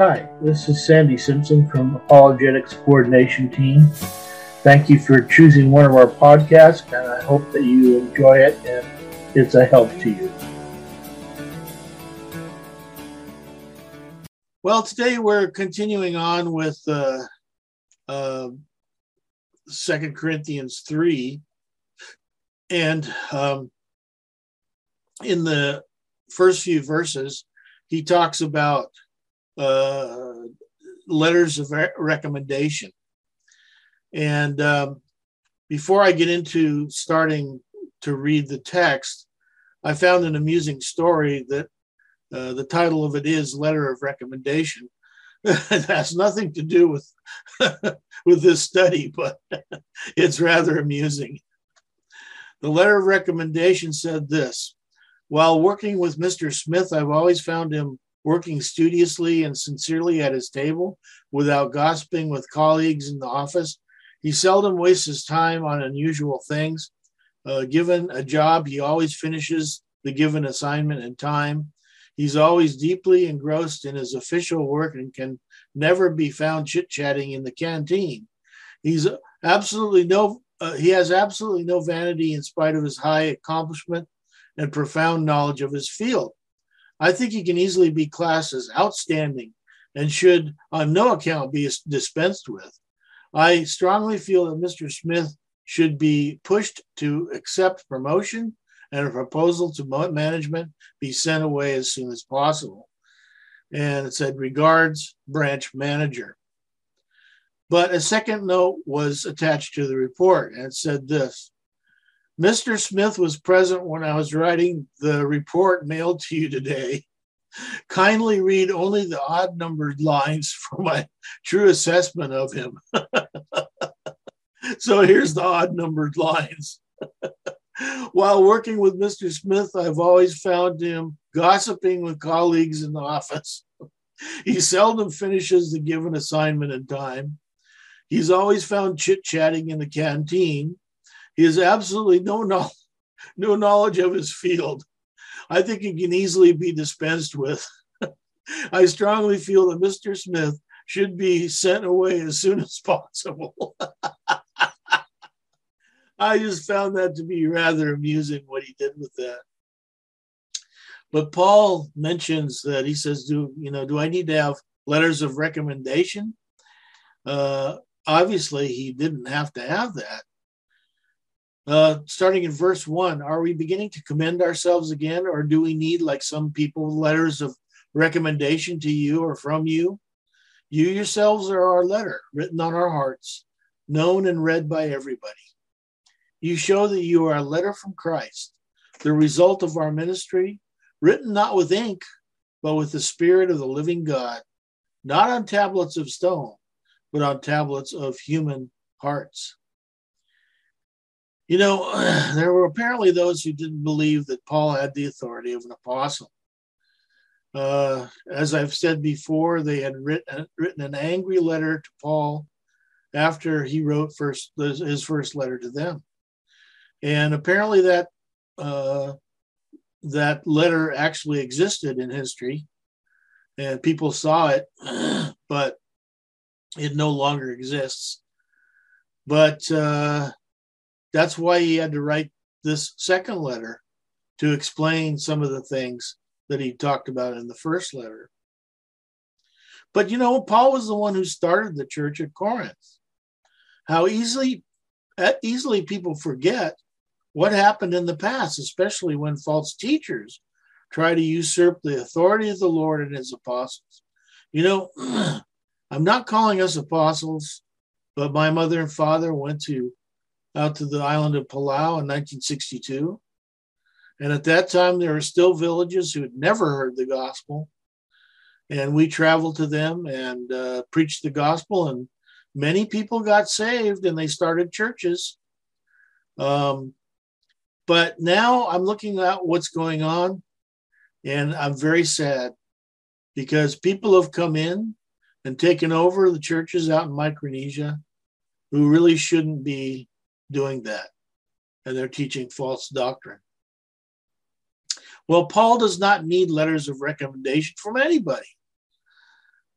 Hi, this is Sandy Simpson from Apologetics Coordination Team. Thank you for choosing one of our podcasts, and I hope that you enjoy it and it's a help to you. Well, today we're continuing on with uh, uh, 2 Corinthians 3. And um, in the first few verses, he talks about uh, letters of re- recommendation. And um, before I get into starting to read the text, I found an amusing story that uh, the title of it is Letter of Recommendation. it has nothing to do with with this study, but it's rather amusing. The letter of recommendation said this While working with Mr. Smith, I've always found him working studiously and sincerely at his table without gossiping with colleagues in the office. He seldom wastes his time on unusual things. Uh, given a job, he always finishes the given assignment in time. He's always deeply engrossed in his official work and can never be found chit chatting in the canteen. He's absolutely no, uh, he has absolutely no vanity in spite of his high accomplishment and profound knowledge of his field. I think he can easily be classed as outstanding and should on no account be dispensed with. I strongly feel that Mr. Smith should be pushed to accept promotion and a proposal to management be sent away as soon as possible. And it said, regards, branch manager. But a second note was attached to the report and it said this Mr. Smith was present when I was writing the report mailed to you today. Kindly read only the odd numbered lines for my true assessment of him. so here's the odd numbered lines. While working with Mr. Smith, I've always found him gossiping with colleagues in the office. He seldom finishes the given assignment in time. He's always found chit chatting in the canteen. He has absolutely no, no, no knowledge of his field. I think he can easily be dispensed with. I strongly feel that Mr. Smith should be sent away as soon as possible. I just found that to be rather amusing what he did with that. But Paul mentions that he says, "Do you know? Do I need to have letters of recommendation?" Uh, obviously, he didn't have to have that. Uh, starting in verse one, are we beginning to commend ourselves again, or do we need, like some people, letters of recommendation to you or from you? You yourselves are our letter, written on our hearts, known and read by everybody. You show that you are a letter from Christ, the result of our ministry, written not with ink, but with the Spirit of the living God, not on tablets of stone, but on tablets of human hearts. You know, there were apparently those who didn't believe that Paul had the authority of an apostle. Uh, as I've said before, they had written, written an angry letter to Paul after he wrote first his first letter to them and apparently that uh, that letter actually existed in history, and people saw it, but it no longer exists. But uh, that's why he had to write this second letter to explain some of the things that he talked about in the first letter. But you know, Paul was the one who started the church at Corinth. How easily uh, easily people forget what happened in the past, especially when false teachers try to usurp the authority of the Lord and his apostles. You know, I'm not calling us apostles, but my mother and father went to out to the island of Palau in 1962. And at that time, there were still villages who had never heard the gospel. And we traveled to them and uh, preached the gospel, and many people got saved and they started churches. Um, but now I'm looking at what's going on, and I'm very sad because people have come in and taken over the churches out in Micronesia who really shouldn't be doing that. And they're teaching false doctrine. Well, Paul does not need letters of recommendation from anybody.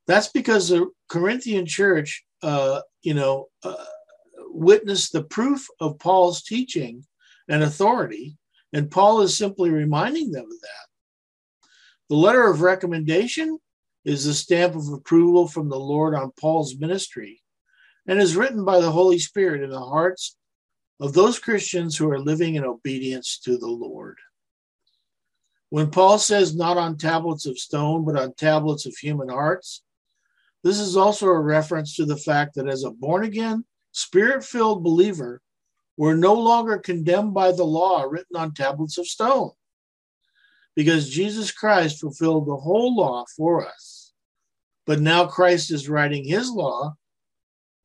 That's because the Corinthian church, uh, you know, uh, witnessed the proof of Paul's teaching and authority, and Paul is simply reminding them of that. The letter of recommendation is the stamp of approval from the Lord on Paul's ministry and is written by the Holy Spirit in the hearts of those Christians who are living in obedience to the Lord. When Paul says, not on tablets of stone, but on tablets of human hearts, this is also a reference to the fact that as a born again, spirit filled believer, we're no longer condemned by the law written on tablets of stone because Jesus Christ fulfilled the whole law for us. But now Christ is writing his law,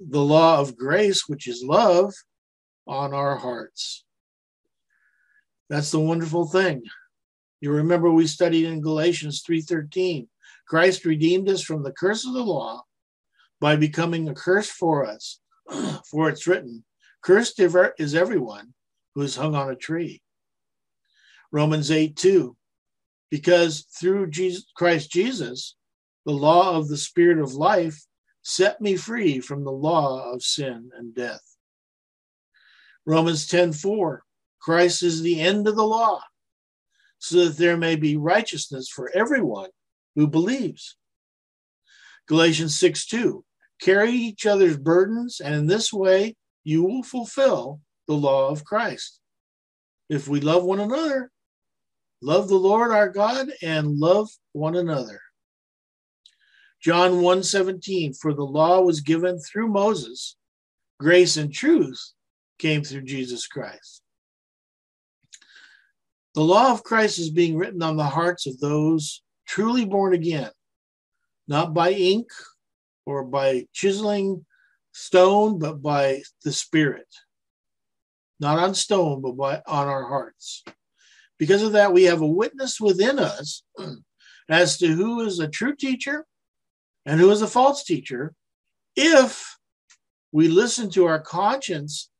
the law of grace, which is love, on our hearts. That's the wonderful thing. You remember we studied in Galatians 3:13. Christ redeemed us from the curse of the law by becoming a curse for us. for it's written, cursed er, is everyone who is hung on a tree. Romans 8:2. Because through Jesus, Christ Jesus, the law of the Spirit of life set me free from the law of sin and death. Romans 10 4. Christ is the end of the law, so that there may be righteousness for everyone who believes. Galatians 6 2. Carry each other's burdens, and in this way you will fulfill the law of Christ. If we love one another, love the Lord our God and love one another. John 1:17 For the law was given through Moses, grace and truth came through Jesus Christ. The law of Christ is being written on the hearts of those truly born again, not by ink or by chiseling stone, but by the Spirit. Not on stone, but by, on our hearts. Because of that, we have a witness within us as to who is a true teacher and who is a false teacher if we listen to our conscience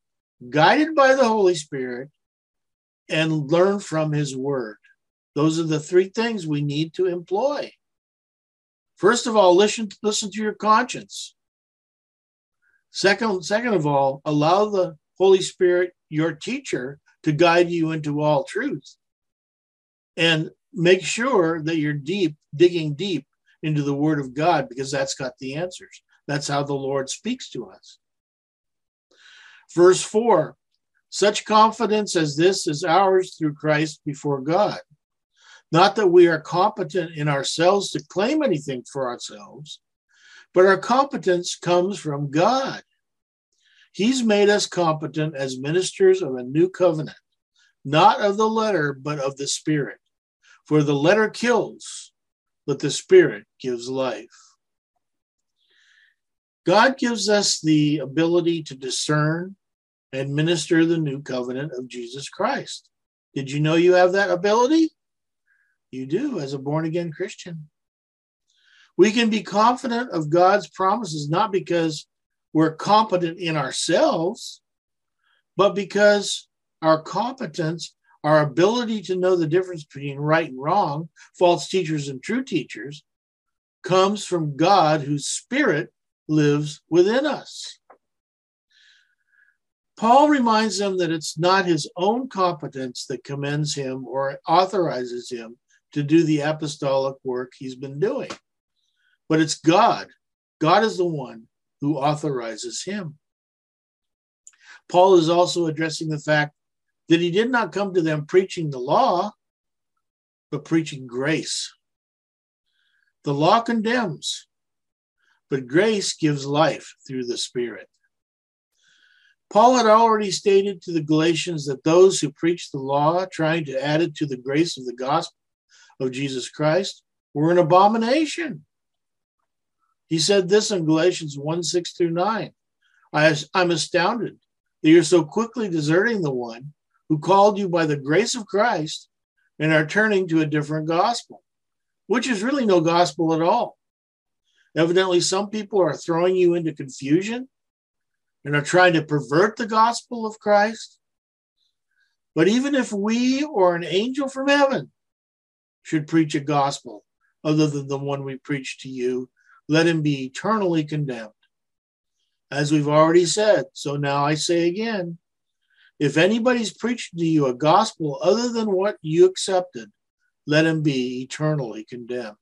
guided by the Holy Spirit, and learn from His Word. Those are the three things we need to employ. First of all, listen, listen to your conscience. Second, second of all, allow the Holy Spirit, your teacher, to guide you into all truth. And make sure that you're deep, digging deep into the Word of God because that's got the answers. That's how the Lord speaks to us. Verse 4 Such confidence as this is ours through Christ before God. Not that we are competent in ourselves to claim anything for ourselves, but our competence comes from God. He's made us competent as ministers of a new covenant, not of the letter, but of the Spirit. For the letter kills, but the Spirit gives life. God gives us the ability to discern and minister the new covenant of Jesus Christ. Did you know you have that ability? You do as a born again Christian. We can be confident of God's promises not because we're competent in ourselves, but because our competence, our ability to know the difference between right and wrong, false teachers and true teachers, comes from God whose spirit lives within us. Paul reminds them that it's not his own competence that commends him or authorizes him to do the apostolic work he's been doing, but it's God. God is the one who authorizes him. Paul is also addressing the fact that he did not come to them preaching the law, but preaching grace. The law condemns, but grace gives life through the Spirit. Paul had already stated to the Galatians that those who preach the law, trying to add it to the grace of the gospel of Jesus Christ, were an abomination. He said this in Galatians 1 6 through 9. I, I'm astounded that you're so quickly deserting the one who called you by the grace of Christ and are turning to a different gospel, which is really no gospel at all. Evidently, some people are throwing you into confusion and are trying to pervert the gospel of Christ. But even if we or an angel from heaven should preach a gospel other than the one we preach to you, let him be eternally condemned. As we've already said, so now I say again if anybody's preaching to you a gospel other than what you accepted, let him be eternally condemned.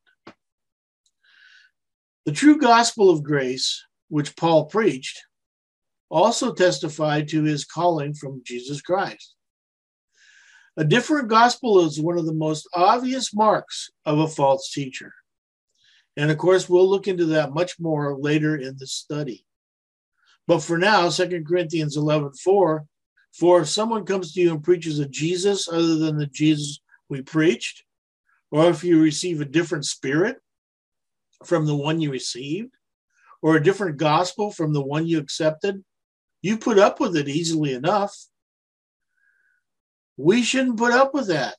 The true gospel of grace, which Paul preached, also testified to his calling from Jesus Christ. A different gospel is one of the most obvious marks of a false teacher. And of course, we'll look into that much more later in the study. But for now, 2 Corinthians 11 4, for if someone comes to you and preaches a Jesus other than the Jesus we preached, or if you receive a different spirit from the one you received, or a different gospel from the one you accepted, you put up with it easily enough. We shouldn't put up with that.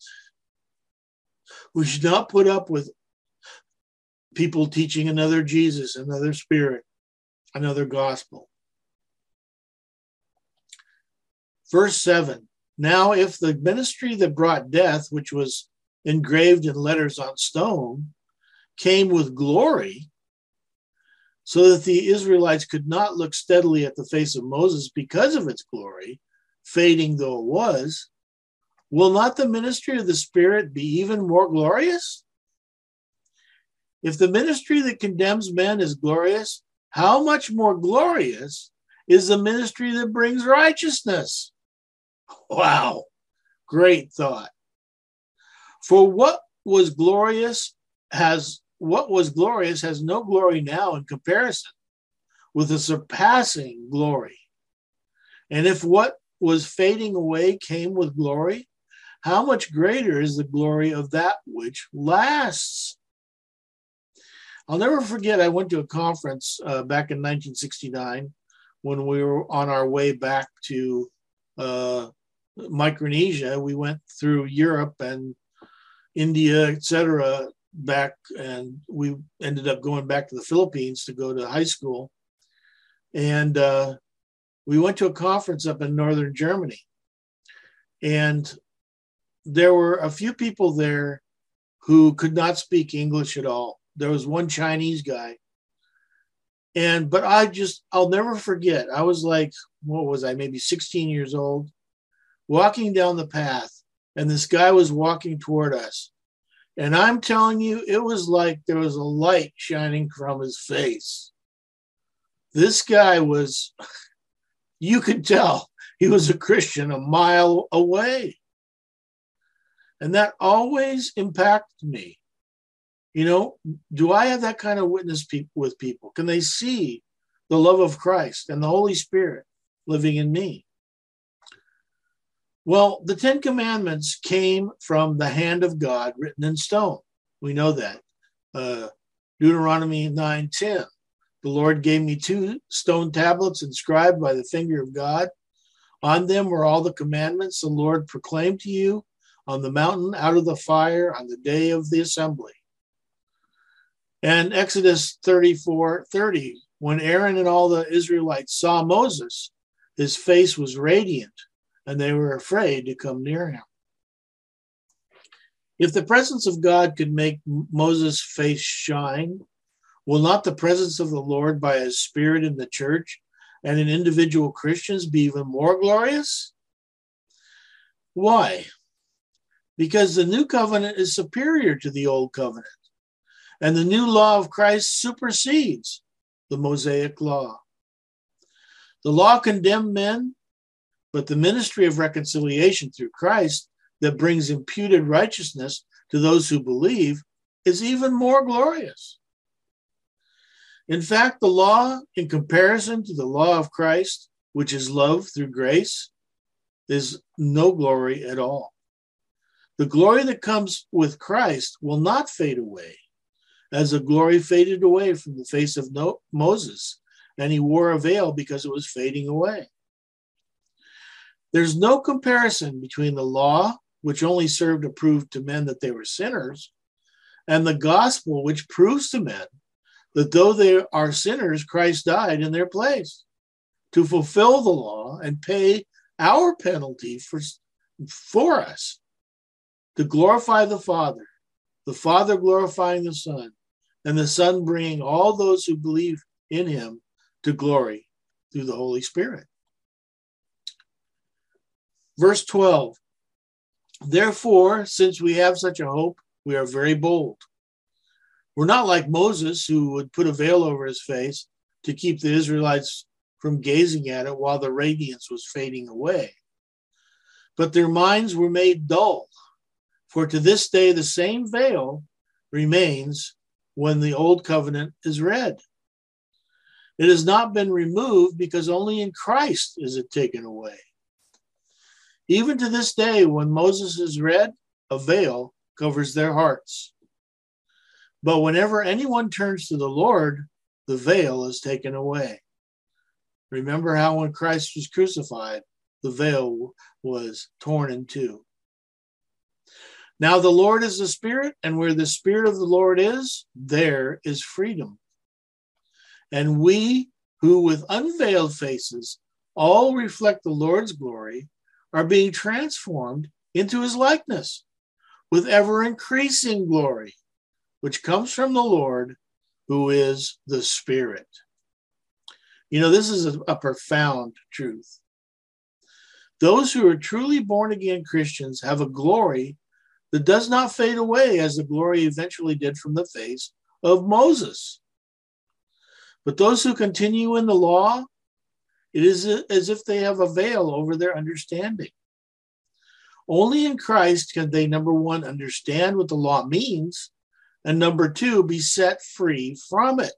We should not put up with people teaching another Jesus, another spirit, another gospel. Verse 7 Now, if the ministry that brought death, which was engraved in letters on stone, came with glory, so that the Israelites could not look steadily at the face of Moses because of its glory, fading though it was, will not the ministry of the Spirit be even more glorious? If the ministry that condemns men is glorious, how much more glorious is the ministry that brings righteousness? Wow, great thought. For what was glorious has what was glorious has no glory now in comparison with the surpassing glory. And if what was fading away came with glory, how much greater is the glory of that which lasts? I'll never forget, I went to a conference uh, back in 1969 when we were on our way back to uh, Micronesia. We went through Europe and India, etc., back, and we ended up going back to the Philippines to go to high school. And uh, we went to a conference up in northern Germany. And there were a few people there who could not speak English at all there was one Chinese guy. And but I just I'll never forget. I was like, what was I, maybe 16 years old, walking down the path, and this guy was walking toward us. And I'm telling you, it was like there was a light shining from his face. This guy was, you could tell he was a Christian a mile away. And that always impacted me. You know, do I have that kind of witness pe- with people? Can they see the love of Christ and the Holy Spirit living in me? Well, the Ten Commandments came from the hand of God written in stone. We know that. Uh, Deuteronomy 9 10. The Lord gave me two stone tablets inscribed by the finger of God. On them were all the commandments the Lord proclaimed to you on the mountain out of the fire on the day of the assembly. And Exodus 34 30, when Aaron and all the Israelites saw Moses, his face was radiant, and they were afraid to come near him. If the presence of God could make Moses' face shine, will not the presence of the Lord by his Spirit in the church and in individual Christians be even more glorious? Why? Because the new covenant is superior to the old covenant. And the new law of Christ supersedes the Mosaic law. The law condemned men, but the ministry of reconciliation through Christ that brings imputed righteousness to those who believe is even more glorious. In fact, the law, in comparison to the law of Christ, which is love through grace, is no glory at all. The glory that comes with Christ will not fade away as the glory faded away from the face of Moses, and he wore a veil because it was fading away. There's no comparison between the law, which only served to prove to men that they were sinners, and the gospel, which proves to men that though they are sinners, Christ died in their place to fulfill the law and pay our penalty for, for us, to glorify the Father, the Father glorifying the Son, and the Son bringing all those who believe in him to glory through the Holy Spirit. Verse 12 Therefore, since we have such a hope, we are very bold. We're not like Moses, who would put a veil over his face to keep the Israelites from gazing at it while the radiance was fading away. But their minds were made dull, for to this day the same veil remains when the old covenant is read. It has not been removed because only in Christ is it taken away. Even to this day, when Moses is read, a veil covers their hearts. But whenever anyone turns to the Lord, the veil is taken away. Remember how when Christ was crucified, the veil was torn in two. Now the Lord is the Spirit, and where the Spirit of the Lord is, there is freedom. And we who with unveiled faces all reflect the Lord's glory are being transformed into his likeness with ever increasing glory, which comes from the Lord who is the Spirit. You know, this is a, a profound truth. Those who are truly born again Christians have a glory that does not fade away as the glory eventually did from the face of Moses. But those who continue in the law, it is as if they have a veil over their understanding. Only in Christ can they, number one, understand what the law means, and number two, be set free from it.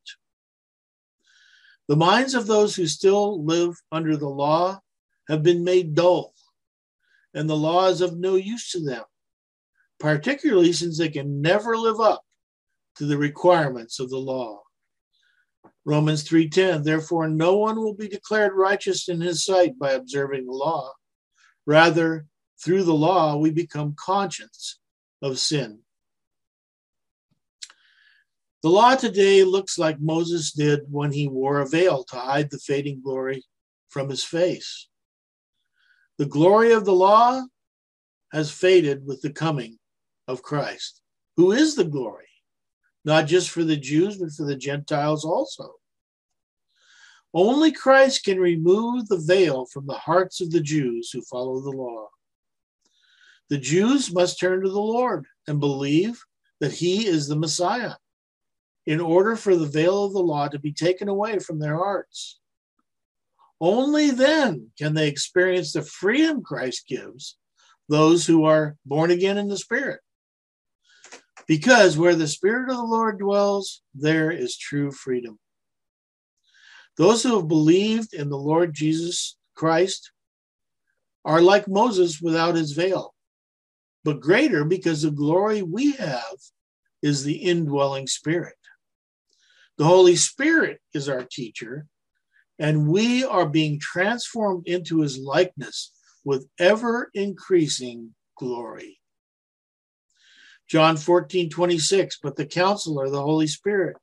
The minds of those who still live under the law have been made dull, and the law is of no use to them particularly since they can never live up to the requirements of the law. Romans 3:10 Therefore no one will be declared righteous in his sight by observing the law rather through the law we become conscious of sin. The law today looks like Moses did when he wore a veil to hide the fading glory from his face. The glory of the law has faded with the coming of Christ, who is the glory, not just for the Jews, but for the Gentiles also. Only Christ can remove the veil from the hearts of the Jews who follow the law. The Jews must turn to the Lord and believe that he is the Messiah in order for the veil of the law to be taken away from their hearts. Only then can they experience the freedom Christ gives those who are born again in the Spirit. Because where the Spirit of the Lord dwells, there is true freedom. Those who have believed in the Lord Jesus Christ are like Moses without his veil, but greater because the glory we have is the indwelling Spirit. The Holy Spirit is our teacher, and we are being transformed into his likeness with ever increasing glory. John 14, 26, but the counselor, the Holy Spirit,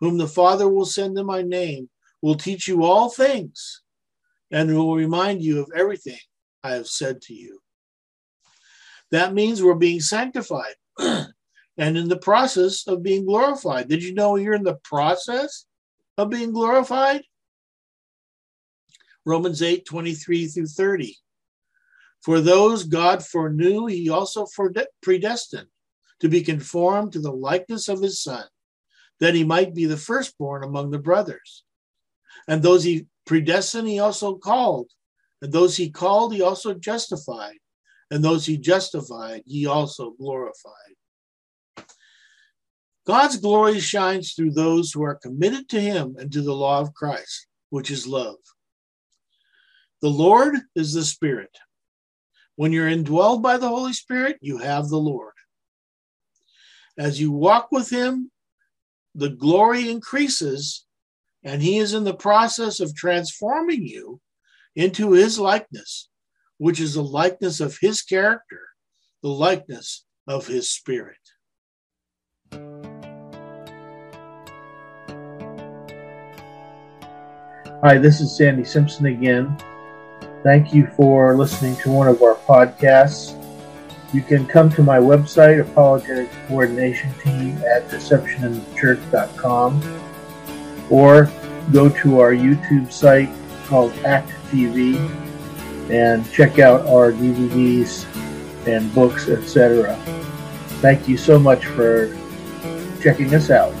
whom the Father will send in my name, will teach you all things and will remind you of everything I have said to you. That means we're being sanctified and in the process of being glorified. Did you know you're in the process of being glorified? Romans 8, 23 through 30. For those God foreknew, he also predestined to be conformed to the likeness of his son, that he might be the firstborn among the brothers. And those he predestined, he also called. And those he called, he also justified. And those he justified, he also glorified. God's glory shines through those who are committed to him and to the law of Christ, which is love. The Lord is the Spirit. When you're indwelled by the Holy Spirit, you have the Lord. As you walk with him, the glory increases, and he is in the process of transforming you into his likeness, which is the likeness of his character, the likeness of his spirit. Hi, this is Sandy Simpson again. Thank you for listening to one of our podcasts. You can come to my website, Apologetics Coordination Team, at deceptioninthechurch.com, or go to our YouTube site called ACT TV and check out our DVDs and books, etc. Thank you so much for checking us out.